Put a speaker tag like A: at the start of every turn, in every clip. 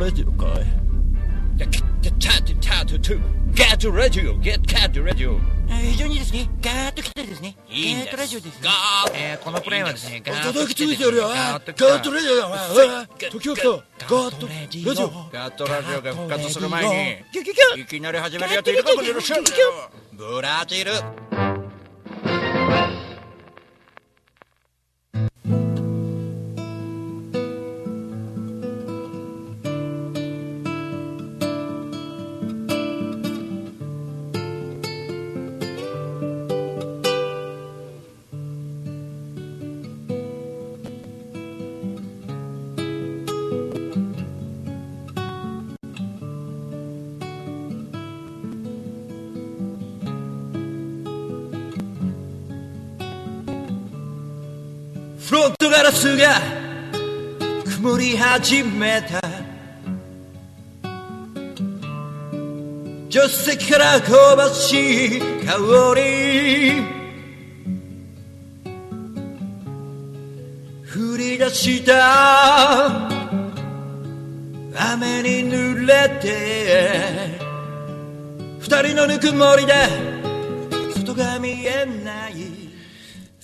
A: ラジオゲットカットラジオ
B: 非常にですね、ガーッと来てですね、
A: いい
B: ガーッとラジオですね。
A: ガーッ。
B: えーこのプレイはですね、ガーッと来て
A: いてやるよ
B: ガーッと
A: ットラジオだお前時が来たガーット
B: ラ
A: ラ
B: ジオ。
C: ガットラジオが復活する前にいきなり始めるやついるかもしれませんブラジル
A: フロントガラスが曇り始めた。助手席から香ばしい香り。降り出した。雨に濡れて。二人のぬくもりで。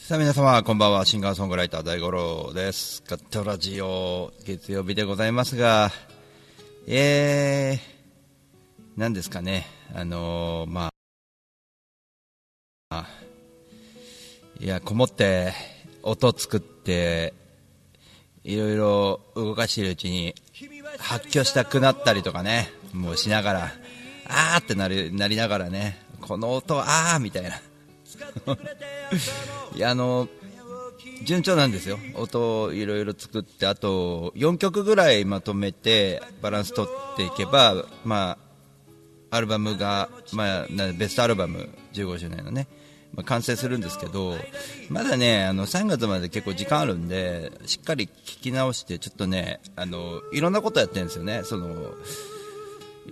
C: さあ皆様こんばんはシンガーソングライター大五郎です。ガットラジオ月曜日でございますがえー、何ですかね。あのー、まあいやこもって音作っていろいろ動かしているうちに発狂したくなったりとかね。もうしながらあーってなりなりながらね。この音あーみたいな。いやあの順調なんですよ。音をいろいろ作ってあと4曲ぐらいまとめてバランス取っていけばまあアルバムが、まあ、ベストアルバム15周年のね、まあ、完成するんですけどまだねあの3月まで結構時間あるんでしっかり聞き直してちょっとねあのいろんなことやってるんですよね。その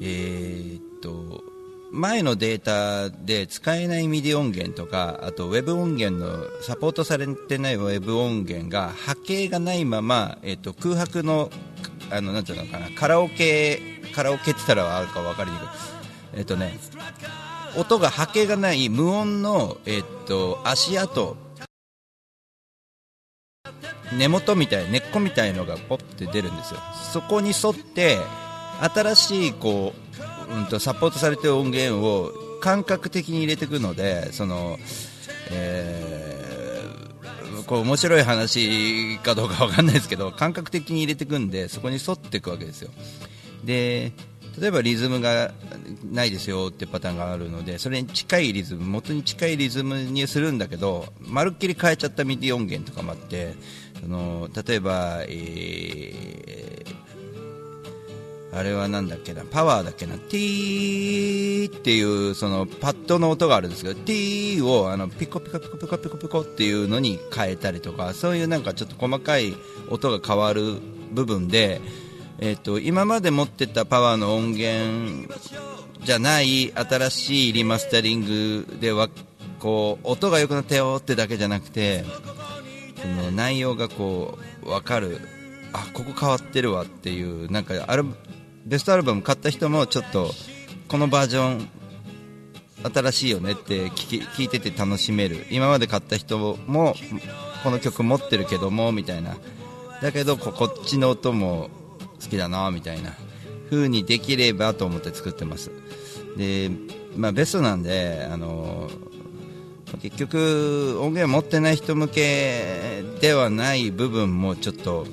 C: えーっと前のデータで使えないミディ音源とかあとウェブ音源のサポートされてないウェブ音源が波形がないまま、えっと空白のあのなんていうのかなカラオケカラオケって言ったらあるか分かりにくい。えっとね音が波形がない無音の、えっと足跡。根元みたい根っこみたいのがポッて出るんですよ。そこに沿って新しいこう、うん、とサポートされてる音源を感覚的に入れていくのでその、えーこう面白い話かどうかわかんないですけど感覚的に入れていくんでそこに沿っていくわけですよ。で例えばリズムがないですよってパターンがあるのでそれに近いリズム元に近いリズムにするんだけどまるっきり変えちゃったミディ音源とかもあってその例えば、えーあれはなんだっけなパワーだっけなティーっていうそのパッドの音があるんですけどティーをあのピコピコピコピコピコピコっていうのに変えたりとかそういうなんかちょっと細かい音が変わる部分でえー、と今まで持ってたパワーの音源じゃない新しいリマスタリングではこう音が良くなったよってだけじゃなくてその内容がこう分かるあここ変わってるわっていうなんかアルベストアルバム買った人もちょっとこのバージョン新しいよねって聞き聞いてて楽しめる。今まで買った人もこの曲持ってるけどもみたいな。だけどここっちの音も好きだなみたいな。風にできればと思って作ってます。で、まあ、ベストなんであの結局音源持ってない人向けではない部分もちょっと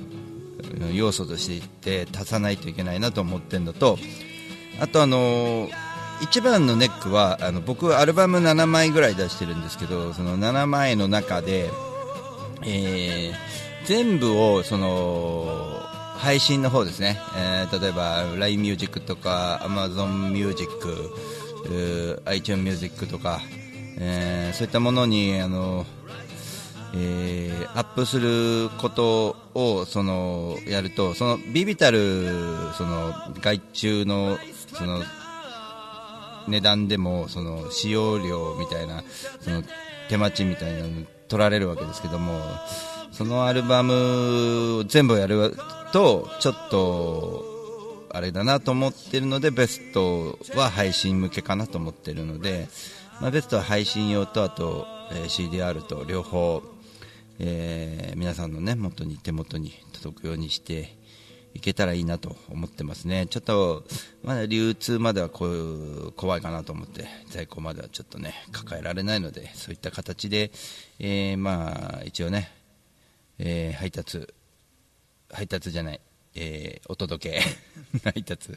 C: 要素としていって足さないといけないなと思ってるのと。あとあの一番のネックはあの僕アルバム7枚ぐらい出してるんですけどその7枚の中で、えー全部をその配信の方ですね、えー例えば LINE ミュージックとか Amazon ミュージック、えー iTunes ミュージックとか、えーそういったものにあの、えーアップすることをそのやるとそのビビたるその外注のその値段でもその使用料みたいなその手間賃みたいなの取られるわけですけどもそのアルバムを全部やるとちょっとあれだなと思ってるのでベストは配信向けかなと思ってるので、まあ、ベストは配信用とあと、え CDR と両方、えー皆さんのね元に手元に届くようにしていけたらいいなと思ってますね。ちょっとまだ流通まではこう怖いかなと思って在庫まではちょっとね抱えられないのでそういった形で、えーまあ一応ね、えー配達配達じゃない、えーお届け。配達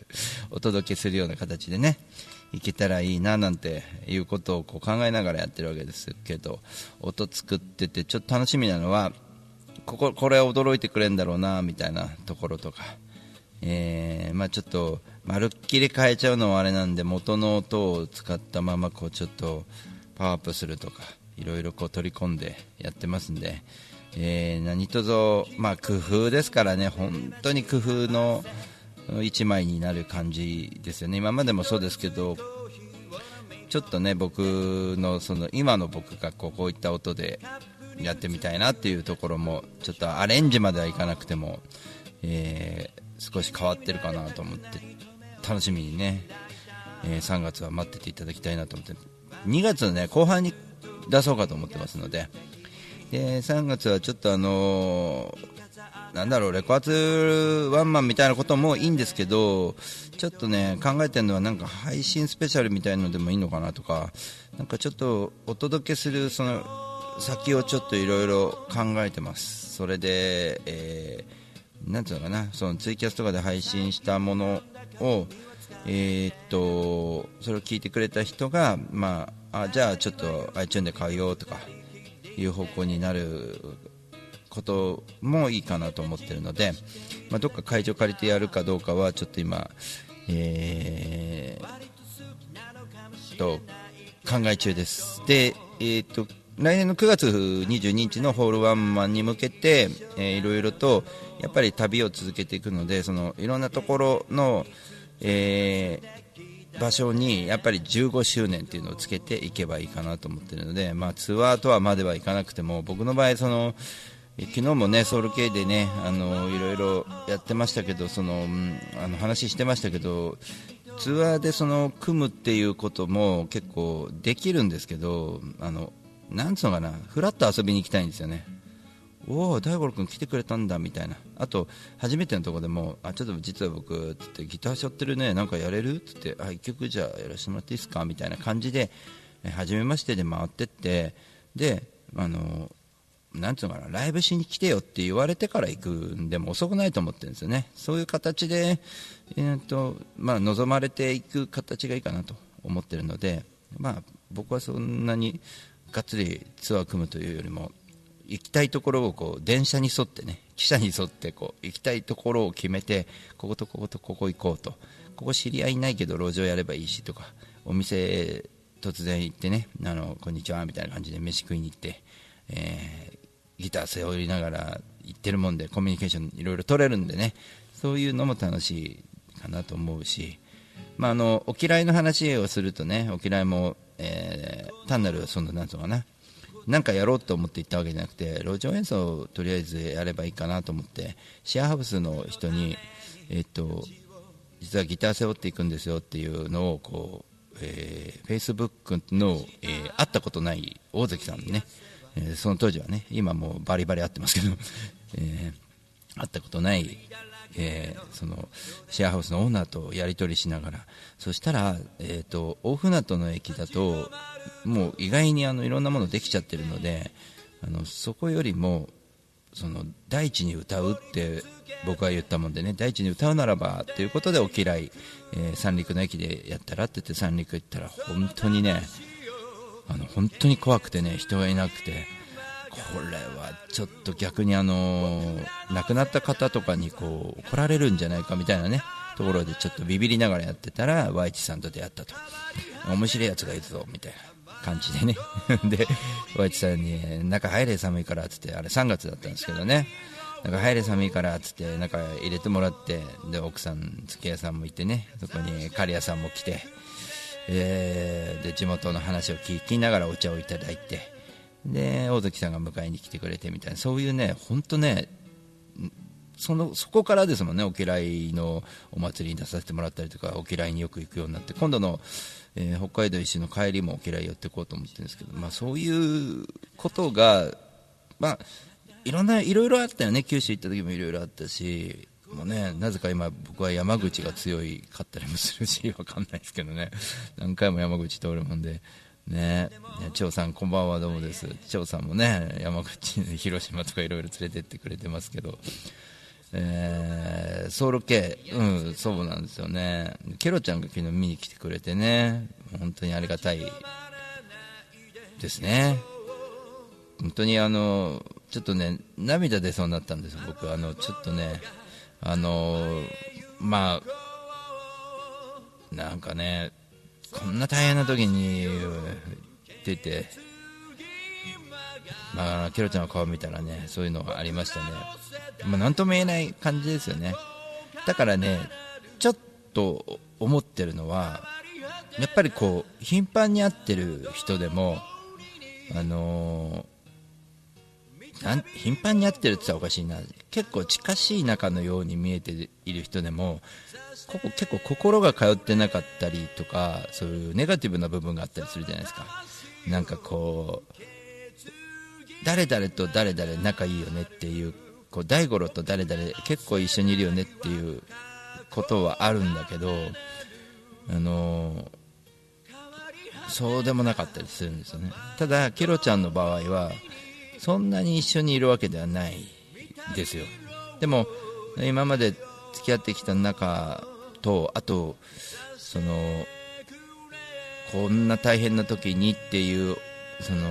C: お届けするような形でねいけたらいいななんていうことをこう考えながらやってるわけですけど音作っててちょっと楽しみなのはこここれは驚いてくれるんだろうなみたいなところとか、えーまあ、ちょっとまるっきり変えちゃうのはあれなんで元の音を使ったままこうちょっとパワーアップするとかいろいろこう取り込んでやってますんで、えー何卒、まあ、工夫ですからね。本当に工夫の一枚になる感じですよね。今までもそうですけどちょっとね僕のその今の僕がこうこういった音でやってみたいなっていうところもちょっとアレンジまではいかなくても、えー少し変わってるかなと思って楽しみにね、えー3月は待ってていただきたいなと思って。2月のね後半に出そうかと思ってますのでで3月はちょっとあのーなんだろうレコアツワンマンみたいなこともいいんですけどちょっとね考えてるのはなんか配信スペシャルみたいのでもいいのかなとかなんかちょっとお届けするその先をちょっといろいろ考えてます。それで、えーなんていうのかなそのツイキャスとかで配信したものをえーっとそれを聞いてくれた人が、まあ、あじゃあちょっと iTunes で買うよとかいう方向になることもいいかなと思ってるので、まあ、どっか会場借りてやるかどうかはちょっと今、えーと考え中です。で、えーと来年の9月22日のホールワンマンに向けて、えーいろいろとやっぱり旅を続けていくのでそのいろんなところの、えー場所にやっぱり15周年っていうのをつけていけばいいかなと思ってるので、まあ、ツアーとはまではいかなくても僕の場合その昨日もねソウル系でねあのいろいろやってましたけどその、あの話してましたけどツアーでその組むっていうことも結構できるんですけどあのなんつうのかなフラッと遊びに行きたいんですよね。おお大五郎君来てくれたんだみたいな。あと初めてのところでもあちょっと実は僕つってギターしょってるねなんかやれる？つってあ一曲じゃあやらせてもらっていいですか？みたいな感じでえ初めましてで回ってってであのなんつうのかなライブしに来てよって言われてから行くんでも遅くないと思ってるんですよね。そういう形で、えーとまあ、望まれていく形がいいかなと思ってるので、まあ、僕はそんなにがっつりツアー組むというよりも行きたいところをこう電車に沿ってね汽車に沿ってこう行きたいところを決めてこことこことここ行こうと。ここ知り合いないけど路上やればいいしとかお店突然行ってねあのこんにちはみたいな感じで飯食いに行って、えーギター背負いながら行ってるもんでコミュニケーションいろいろ取れるんでねそういうのも楽しいかなと思うし、まあ、あのお嫌いの話をするとねお嫌いも、えー単なるそのなんつうのかななんかやろうと思って行ったわけじゃなくて路上演奏をとりあえずやればいいかなと思ってシェアハウスの人に、えっと実はギター背負っていくんですよっていうのをこう、えー、Facebook の、えー会ったことない大関さんね、えーその当時はね今もうバリバリ会ってますけど、えー会ったことない、えーそのシェアハウスのオーナーとやり取りしながらそしたら、えー、と大船渡の駅だともう意外にあのいろんなものできちゃってるのであのそこよりもその大地に歌うって僕は言ったもんでね大地に歌うならばということでお嫌い、えー三陸の駅でやったらって言って三陸行ったら本当にねあの本当に怖くてね人がいなくてこれはちょっと逆にあの亡くなった方とかにこう怒られるんじゃないかみたいなねところでちょっとビビりながらやってたら Y さんと出会ったと。面白いやつがいるぞみたいな感じでね。で Y さんに中入れ寒いからっつってあれ3月だったんですけどね。中入れ寒いからっつって中入れてもらってで奥さん付き合いさんもいてねそこに刈谷さんも来てえーで地元の話を聞きながらお茶をいただいてで大関さんが迎えに来てくれてみたいなそういうね本当ねそのそこからですもんね、お嫌いのお祭りに出させてもらったりとか、お嫌いによく行くようになって、今度の、えー、北海道一周の帰りもお嫌い寄っていこうと思ってるんですけど、まあ、そういうことが、まあ、いろんな、いろいろあったよね、九州行った時もいろいろあったし、もうね、なぜか今、僕は山口が強いかったりもするし、わかんないですけどね、何回も山口通るもんで。ね長さん、こんばんは、どうもです。長さんもね、山口、広島とかいろいろ連れてってくれてますけど、えー、ソウル系、うん、そうなんですよね。ケロちゃんが昨日見に来てくれてね、本当にありがたいですね。本当にあの、ちょっとね、涙出そうになったんです、僕。あの、ちょっとね、あの、まあ、なんかね、こんな大変な時に出て、まあ、ケロちゃんの顔見たらね、そういうのがありましたね。まあ、なんとも言えない感じですよね。だからね、ちょっと思ってるのは、やっぱりこう、頻繁に会ってる人でも、あのー、頻繁に会ってるって言ったらおかしいな、結構近しい仲のように見えている人でも、ここ結構心が通ってなかったりとかそういうネガティブな部分があったりするじゃないですか。なんかこう誰々と誰々仲いいよねっていうこう大五郎と誰々結構一緒にいるよねっていうことはあるんだけどあのそうでもなかったりするんですよね。ただケロちゃんの場合はそんなに一緒にいるわけではないですよ。でも今まで付き合ってきた中とあとそのこんな大変な時にっていうその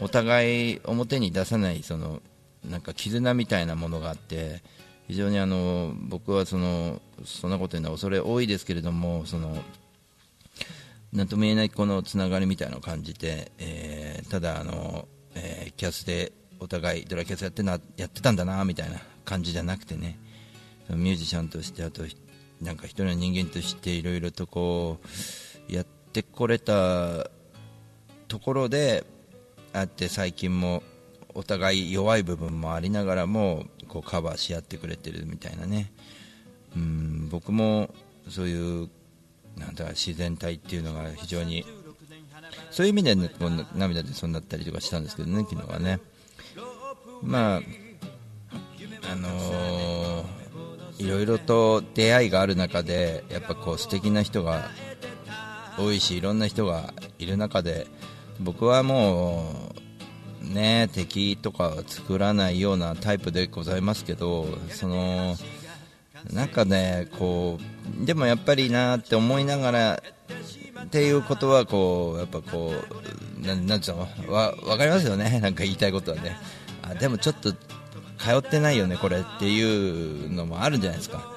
C: お互い表に出さないそのなんか絆みたいなものがあって非常にあの僕はそのそんなこと言うのは恐れ多いですけれどもそのなんとも言えないこのつながりみたいなのを感じて、えー、ただあの、えー、キャスでお互いドラキャスやってなやってたんだなみたいな感じじゃなくてねミュージシャンとしてあとなんか一人の人間としていろいろとこうやってこれたところであって最近もお互い弱い部分もありながらもこうカバーし合ってくれてるみたいなね。うん僕もそういうなんだ自然体っていうのが非常にそういう意味で、ね、こう涙でそうなったりとかしたんですけどね昨日はね。まああのーいろいろと出会いがある中でやっぱこう素敵な人が多いしいろんな人がいる中で僕はもうね敵とか作らないようなタイプでございますけどそのなんかねこうでもやっぱりなって思いながらっていうことはこうやっぱこうななんつうのわ分かりますよね。なんか言いたいことはね。あでもちょっと通ってないよね、これっていうのもあるじゃないですか、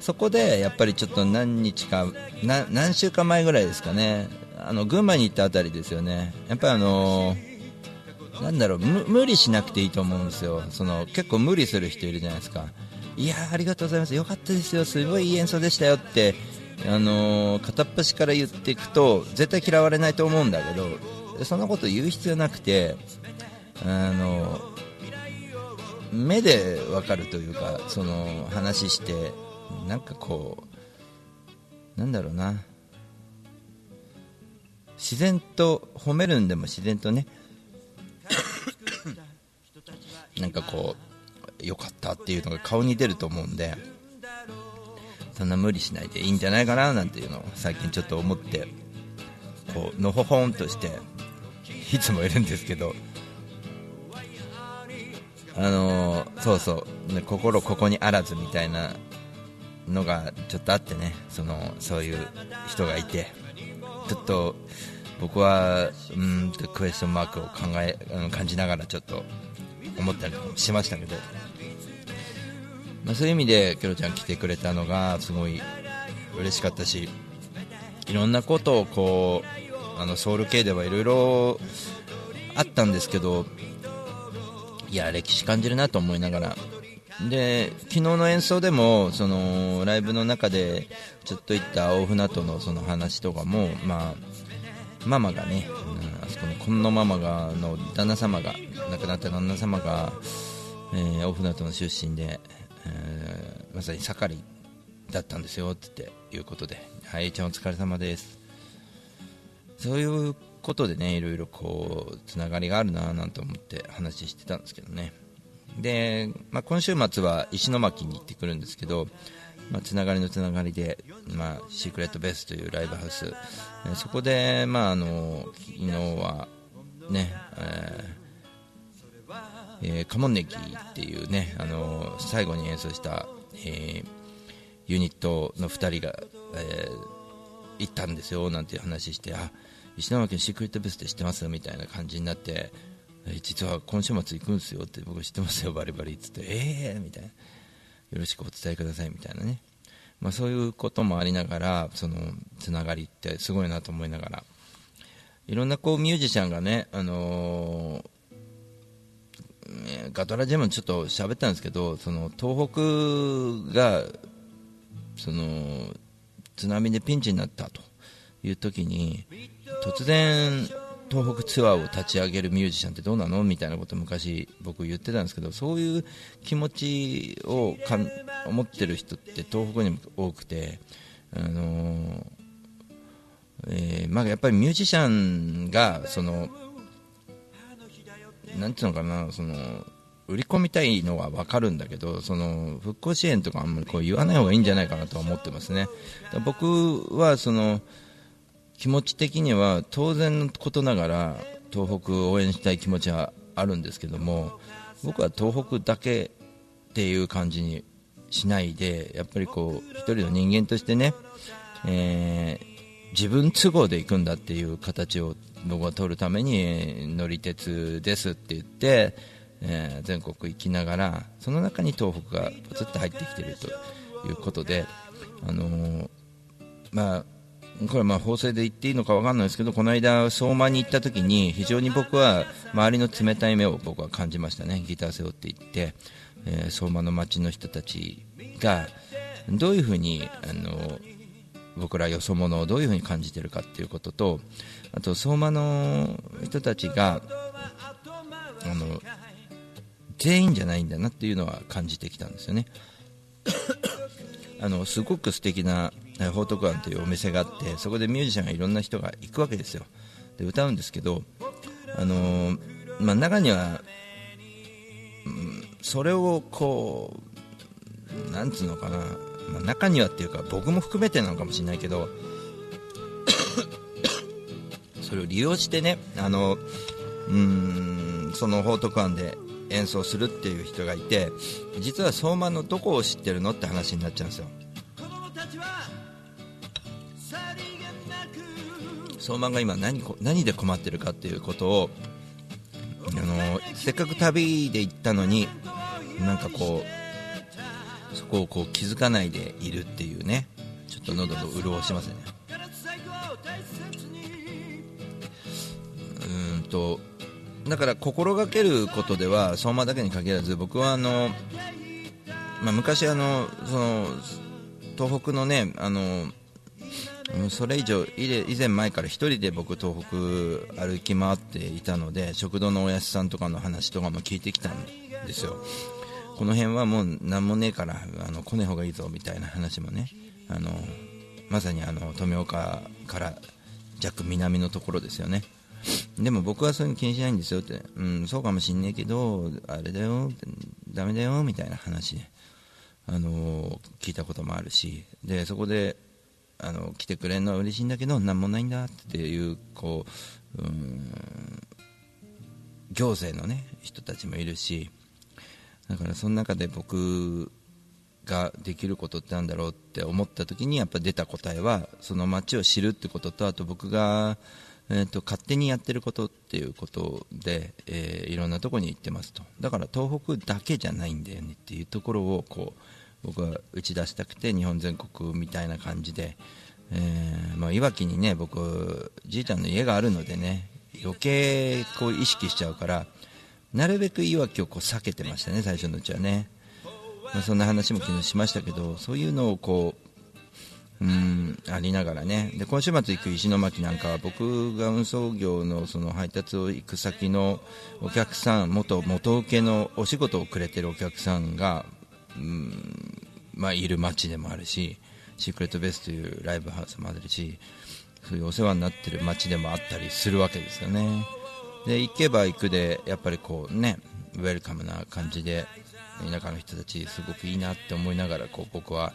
C: そこでやっぱりちょっと何日か、何週間前ぐらいですかね、あの群馬に行ったあたりですよね、やっぱりあのなんだろう無理しなくていいと思うんですよ、その結構無理する人いるじゃないですか、いやありがとうございます、よかったですよ、すごいいい演奏でしたよって、あの片っ端から言っていくと絶対嫌われないと思うんだけどそんなこと言う必要なくてあの目で分かるというかその話してなんかこうなんだろうな。自然と褒めるんでも自然とねなんかこうよかったっていうのが顔に出ると思うんでそんな無理しないでいいんじゃないかななんていうのを最近ちょっと思ってこうのほほんとしていつもいるんですけどあのー、そうそう、ね、心ここにあらずみたいなのがちょっとあってね。そのそういう人がいて。ちょっと僕はうんとクエスチョンマークを考え感じながらちょっと思ったりしましたけど、まあ、そういう意味でキョロちゃん来てくれたのがすごい嬉しかったしいろんなことをこうあのソウル系ではいろいろあったんですけどいや歴史感じるなと思いながらで昨日の演奏でもそのライブの中でちょっと言った大船渡のその話とかも、まあ、ママがね、うん、あそこのこのママがの旦那様が亡くなった旦那様がえー、大船渡の出身で、えー、まさに盛りだったんですよっていうことで、はい、ちゃんお疲れ様です。そういうことでね、いろいろこう、つながりがあるなぁなんて思って話してたんですけどね。で、まあ、今週末は石巻に行ってくるんですけど、まあ、つながりのつながりで、まあ、シークレットベースというライブハウス、そこで、まあ、あの昨日はね、えーえー、カモンネギっていうね、あの最後に演奏した、えー、ユニットの2人が、えー、行ったんですよなんていう話してあ石巻シークレットベースって知ってます？みたいな感じになって実は今週末行くんですよって僕知ってますよバリバリっつって。ええー、みたいな。よろしくお伝えくださいみたいなね、まあ、そういうこともありながらそのつながりってすごいなと思いながら。いろんなこうミュージシャンがね、あのー、ガトラジェムちょっと喋ったんですけどその東北がその津波でピンチになったと。いう時に突然東北ツアーを立ち上げるミュージシャンってどうなのみたいなことを昔僕言ってたんですけどそういう気持ちをか思ってる人って東北にも多くて、あのー、えー、まあ、やっぱりミュージシャンがそのなんていうのかなその売り込みたいのは分かるんだけどその復興支援とかあんまりこう言わない方がいいんじゃないかなとは思ってますね。僕はその気持ち的には当然のことながら東北を応援したい気持ちはあるんですけども僕は東北だけっていう感じにしないでやっぱりこう一人の人間としてね、えー、自分都合で行くんだっていう形を僕は取るために乗り鉄ですって言って、えー、全国行きながらその中に東北がポツッと入ってきているということで、あのー、まあこれまあ法制で言っていいのか分かんないですけどこの間、相馬に行った時に非常に僕は周りの冷たい目を僕は感じましたねギター背負って行って、えー、相馬の町の人たちがどういうふうにあの僕らよそ者をどういうふうに感じているかということとあと相馬の人たちがあの全員じゃないんだなっていうのは感じてきたんですよね。あのすごく素敵な報徳庵というお店があってそこでミュージシャンがいろんな人が行くわけですよ。で歌うんですけど、あのー、まあ、中には、うん、それをこうなんつうのかな、まあ、中にはっていうか僕も含めてなのかもしれないけど それを利用してねあのうんその報徳庵で演奏するっていう人がいて実は相馬のどこを知ってるのって話になっちゃうんですよ。相馬が今何何で困ってるかっていうことをあのせっかく旅で行ったのになんかこうそこをこう気づかないでいるっていうねちょっと喉の潤しますね。うんとだから心がけることでは相馬だけに限らず僕はあの、まあ、昔あのその東北のねあのうんそれ以上以前前から1人で僕東北歩き回っていたので食堂のおやすさんとかの話とかも聞いてきたんですよ。この辺はもう何もねえからあの来ねえ方がいいぞみたいな話もねあのまさにあの富岡から弱南のところですよね。でも僕はそういうの気にしないんですよって、うん、そうかもしんねえけどあれだよダメだよみたいな話で、あの聞いたこともあるし。でそこであの来てくれるのは嬉しいんだけど何もないんだっていうこううん行政の、ね、人たちもいるしだからその中で僕ができることってなんだろうって思った時にやっぱ出た答えはその街を知るってこととあと僕が、えーと、勝手にやってることっていうことで、えー、いろんなとこに行ってますと。だから東北だけじゃないんだよねっていうところをこう僕は打ち出したくて日本全国みたいな感じで、えーまあ、いわきにね僕じいちゃんの家があるのでね余計こう意識しちゃうからなるべくいわきをこう避けてましたね最初のうちはね、まあ、そんな話も昨日しましたけどそういうのをこううんありながらね。で今週末行く石巻なんかは僕が運送業のその配達を行く先のお客さん元元請けのお仕事をくれてるお客さんが、うん。まあ、いる街でもあるしシークレットベースというライブハウスもあるしそういうお世話になってる街でもあったりするわけですよね。で行けば行くでやっぱりこうねウェルカムな感じで田舎の人たちすごくいいなって思いながらこう僕は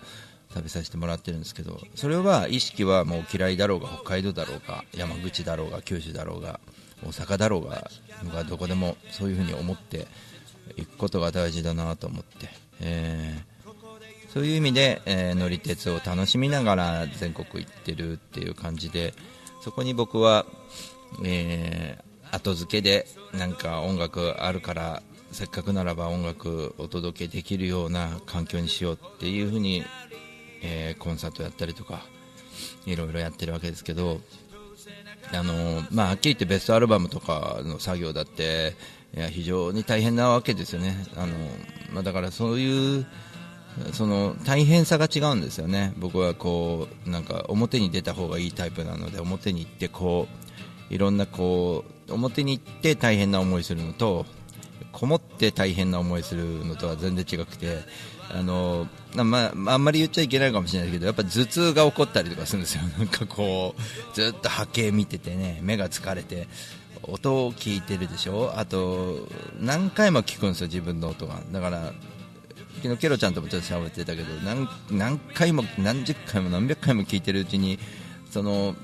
C: 食べさせてもらってるんですけどそれは意識はもう嫌いだろうが北海道だろうが山口だろうが九州だろうが大阪だろうが僕はどこでもそういうふうに思っていくことが大事だなと思って、えー、そういう意味で、えー、乗り鉄を楽しみながら全国行ってるっていう感じでそこに僕は、えー、後付けでなんか音楽あるからせっかくならば音楽お届けできるような環境にしようっていうふうにえ、コンサートやったりとかいろいろやってるわけですけどあのまあ、はっきり言ってベストアルバムとかの作業だっていや非常に大変なわけですよね。あの、まあ、だからそういうその大変さが違うんですよね。僕はこうなんか表に出た方がいいタイプなので表に行ってこういろんなこう表に行って大変な思いするのとこもって大変な思いするのとは全然違くてあのまあ、あんまり言っちゃいけないかもしれないけどやっぱ頭痛が起こったりとかするんですよ、なんかこうずっと波形見ててね目が疲れて音を聞いてるでしょ、あと何回も聞くんですよ、自分の音が。だから昨日ケロちゃんともちょっと喋ってたけど何何回も何十回も何百回も聞いてるうちにその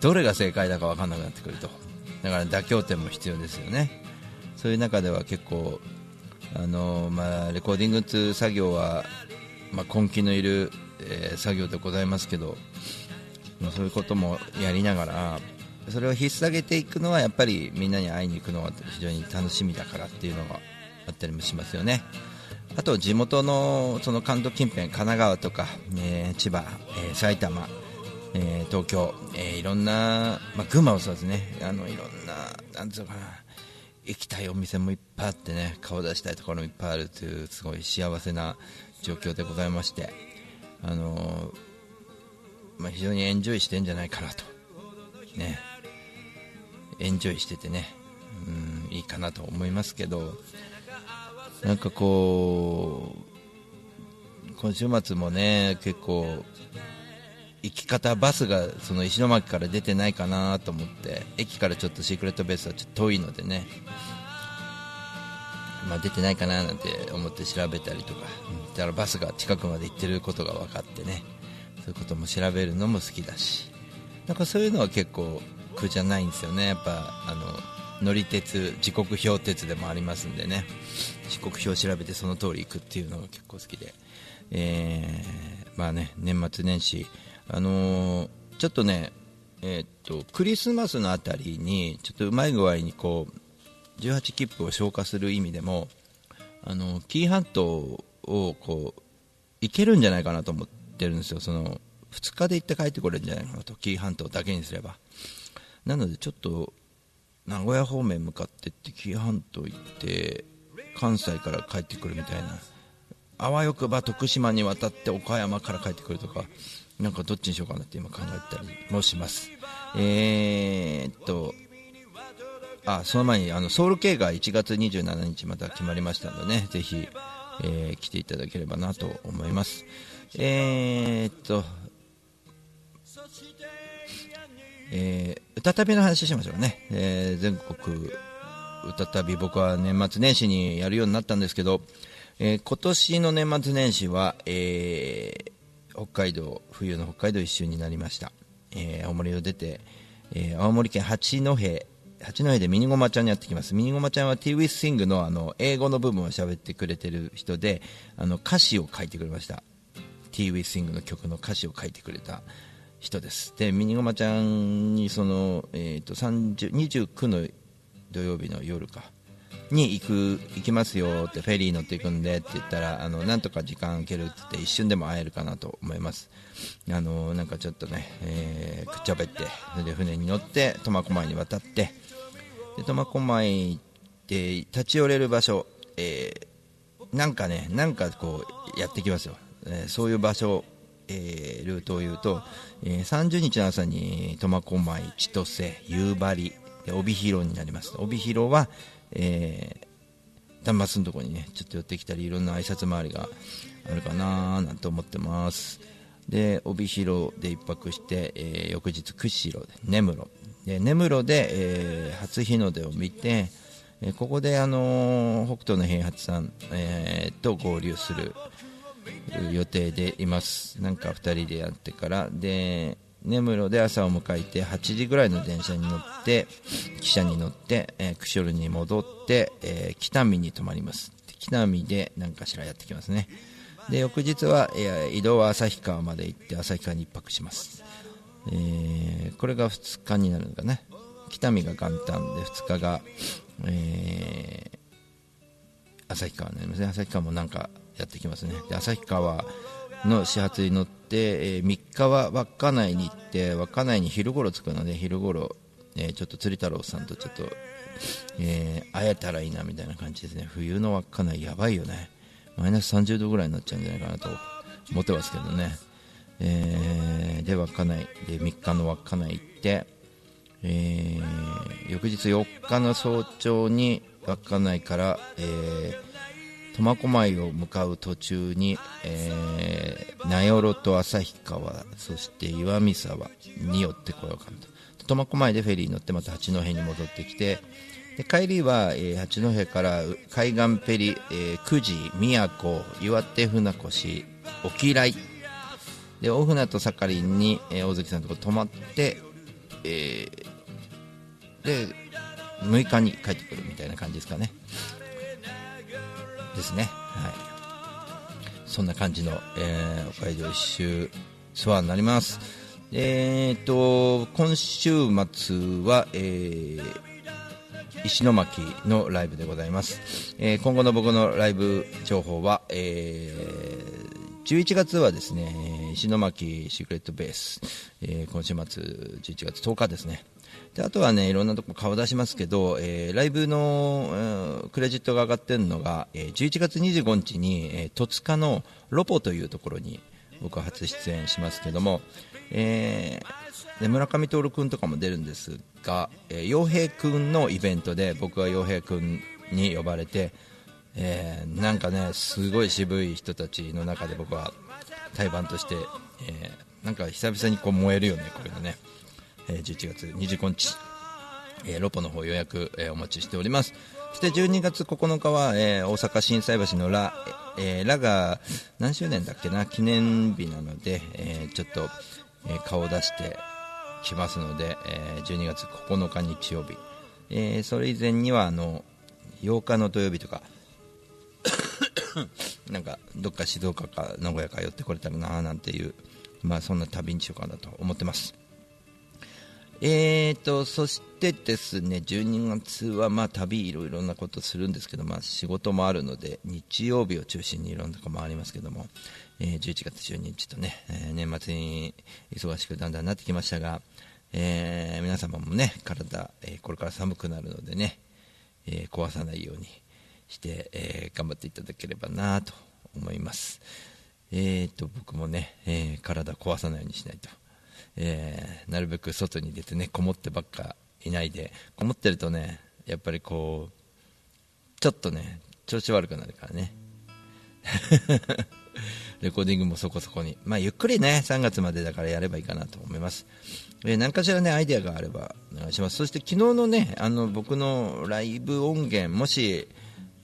C: どれが正解だか分かんなくなってくると。だから妥協点も必要ですよね。そういう中では結構あのまあ、レコーディングという作業は、まあ、根気のいる、えー、作業でございますけど、まあ、そういうこともやりながらそれを引っ提げていくのはやっぱりみんなに会いに行くのが非常に楽しみだからっていうのがあったりもしますよね。あと地元のその関東近辺、神奈川とか、えー、千葉、えー、埼玉、えー、東京、えいろんな、まあ、群馬もそうですね、あのいろんな、なんつうかな、行きたいお店もいっぱいあってね。顔出したいところもいっぱいあるというすごい幸せな状況でございまして。あのまあ、非常にエンジョイしてんじゃないかなと。エンジョイしててね。うんいいかなと思いますけど。なんかこう今週末もね結構行き方バスがその石巻から出てないかなと思って駅からちょっとシークレットベースはちょっと遠いのでね、まあ、出てないかななんて思って調べたりとか、うん、だからバスが近くまで行ってることが分かってね。そういうことも調べるのも好きだし。なんかそういうのは結構苦じゃないんですよね。やっぱあの乗り鉄時刻表鉄でもありますんでね。時刻表を調べてその通り行くっていうのが結構好きで、えー、まあね年末年始。あのー、ちょっとね、えー、っとクリスマスのあたりにちょっとうまい具合にこう18切符を消化する意味でもあの紀伊半島をこう行けるんじゃないかなと思ってるんですよ。その2日で行って帰ってこれるんじゃないかなと紀伊半島だけにすれば。なのでちょっと名古屋方面向かってって紀伊半島行って関西から帰ってくるみたいなあわよくば徳島に渡って岡山から帰ってくるとかなんかどっちにしようかなって今考えたりもします。えー、っと、あ、その前にあのソウル系が1月27日また決まりましたのでね、ぜひ、えー、来ていただければなと思います。えー、っと、えー、歌旅の話しましょうね。えー、全国歌旅僕は年末年始にやるようになったんですけど、えー、今年の年末年始は、えー、北海道冬の北海道一周になりました、えー、青森を出て、えー、青森県八戸八戸でミニゴマちゃんにやってきます。ミニゴマちゃんは T ウィスシングのあの英語の部分を喋ってくれてる人であの歌詞を書いてくれました。T ウィスシングの曲の歌詞を書いてくれた人です。でミニゴマちゃんにその、えーと、と29の土曜日の夜か。に行く行きますよってフェリー乗っていくんでって言ったらあのなんとか時間空けるって言って一瞬でも会えるかなと思います。あのなんかちょっとね、えー、くっちゃべってそれで船に乗って苫小牧に渡って苫小牧で立ち寄れる場所、えー、なんかねなんかこうやってきますよ、えー、そういう場所えールートを言うと、えー30日の朝に苫小牧、千歳、夕張帯広になります。帯広は、えー端末のところにねちょっと寄ってきたりいろんな挨拶回りがあるかななんて思ってます。で帯広で一泊して、えー翌日釧路根室。で根室で、えー初日の出を見て、えーここで、あのー北斗の平八さん、えーと合流する予定でいます。なんか2人でやってから。で根室で朝を迎えて8時ぐらいの電車に乗って汽車に乗って、えー釧路に戻って、えー北見に泊まります。北見で何かしらやってきますね。で翌日は、えー移動は旭川まで行って旭川に1泊します、えーこれが2日になるのかな。北見が元旦で2日が、えー旭川になりますね。旭川もなんかやってきますね。で旭川の始発に乗って、え3日は稚内に行って稚内に昼頃着くので昼頃、えーちょっと釣り太郎さんとちょっと、えー会えたらいいなみたいな感じですね。冬の稚内やばいよね。マイナス30度ぐらいになっちゃうんじゃないかなと思ってますけどね、えーで稚内で3日の稚内行ってえー翌日4日の早朝に稚内から、えー苫小牧を向かう途中に、えー名寄と旭川そして岩見沢に寄ってこようかなと。苫小牧でフェリーに乗ってまた八戸に戻ってきてで帰りは、えー八戸から海岸フェリー、えー久慈、宮古岩手船越沖来で大船と盛りに、えー大関さんのとこ泊まって、えーで6日に帰ってくるみたいな感じですかね。ですね。はい。そんな感じの、えー、北海道一周ツアーになります。えー、と今週末は、えー石巻のライブでございます、えー今後の僕のライブ情報は、えー11月はですね石巻シークレットベース、えー今週末11月10日ですね。であとはねいろんなとこ顔出しますけど、えーライブの、えークレジットが上がってるのが、えー11月25日に、えー戸塚のロポというところに僕は初出演しますけども、えーで村上徹君とかも出るんですがえー洋、平君のイベントで僕は洋平君に呼ばれて、えーなんかねすごい渋い人たちの中で僕は対バンとして、えーなんか久々にこう燃えるよねこれがね、えー11月25日えーロポの方予約、えーお待ちしております。そして12月9日は、えー大阪心斎橋のラ,、えーラが何周年だっけな記念日なので、えーちょっと、えー顔を出してきますので、えー12月9日日曜日、えーそれ以前にはあの8日の土曜日とか なんかどっか静岡か名古屋か寄ってこれたらななんていう、まあ、そんな旅にしようかなと思ってます。えーとそしてですね12月はまあ旅いろいろなことするんですけど、まあ、仕事もあるので日曜日を中心にいろんなとこ回りますけども、えー11月12日とね、えー年末に忙しくだんだんなってきましたが、えー皆様もね体、えこれから寒くなるのでね、え壊さないようにして、え頑張っていただければなと思います。えー、と僕もね、え体壊さないようにしないと、えーなるべく外に出てねこもってばっかいないでこもってるとねやっぱりこうちょっとね調子悪くなるからね。レコーディングもそこそこに、まあ、ゆっくりね3月までだからやればいいかなと思います、えー何かしらねアイデアがあればお願いします。そして昨日のねあの僕のライブ音源もし、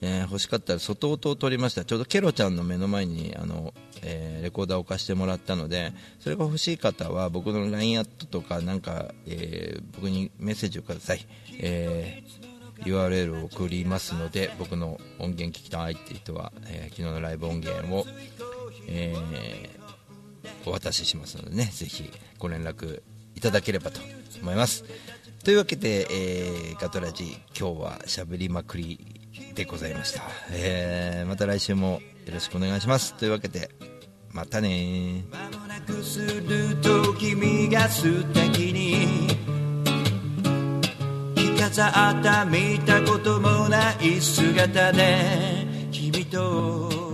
C: えー欲しかったら外音を取りました。ちょうどケロちゃんの目の前にあの、えーレコーダーを貸してもらったのでそれが欲しい方は僕の LINE アットとかなんか、えー僕にメッセージをください、えー URL を送りますので僕の音源聞きたいっていう人は、え昨日のライブ音源を、えお渡ししますのでね。ぜひご連絡いただければと思います。というわけで、えガトラジ今日はしゃべりまくりでございました、えーまた来週もよろしくお願いします。というわけでまたね
A: 間もなくすると君が素敵に着飾った見たこともない姿で君と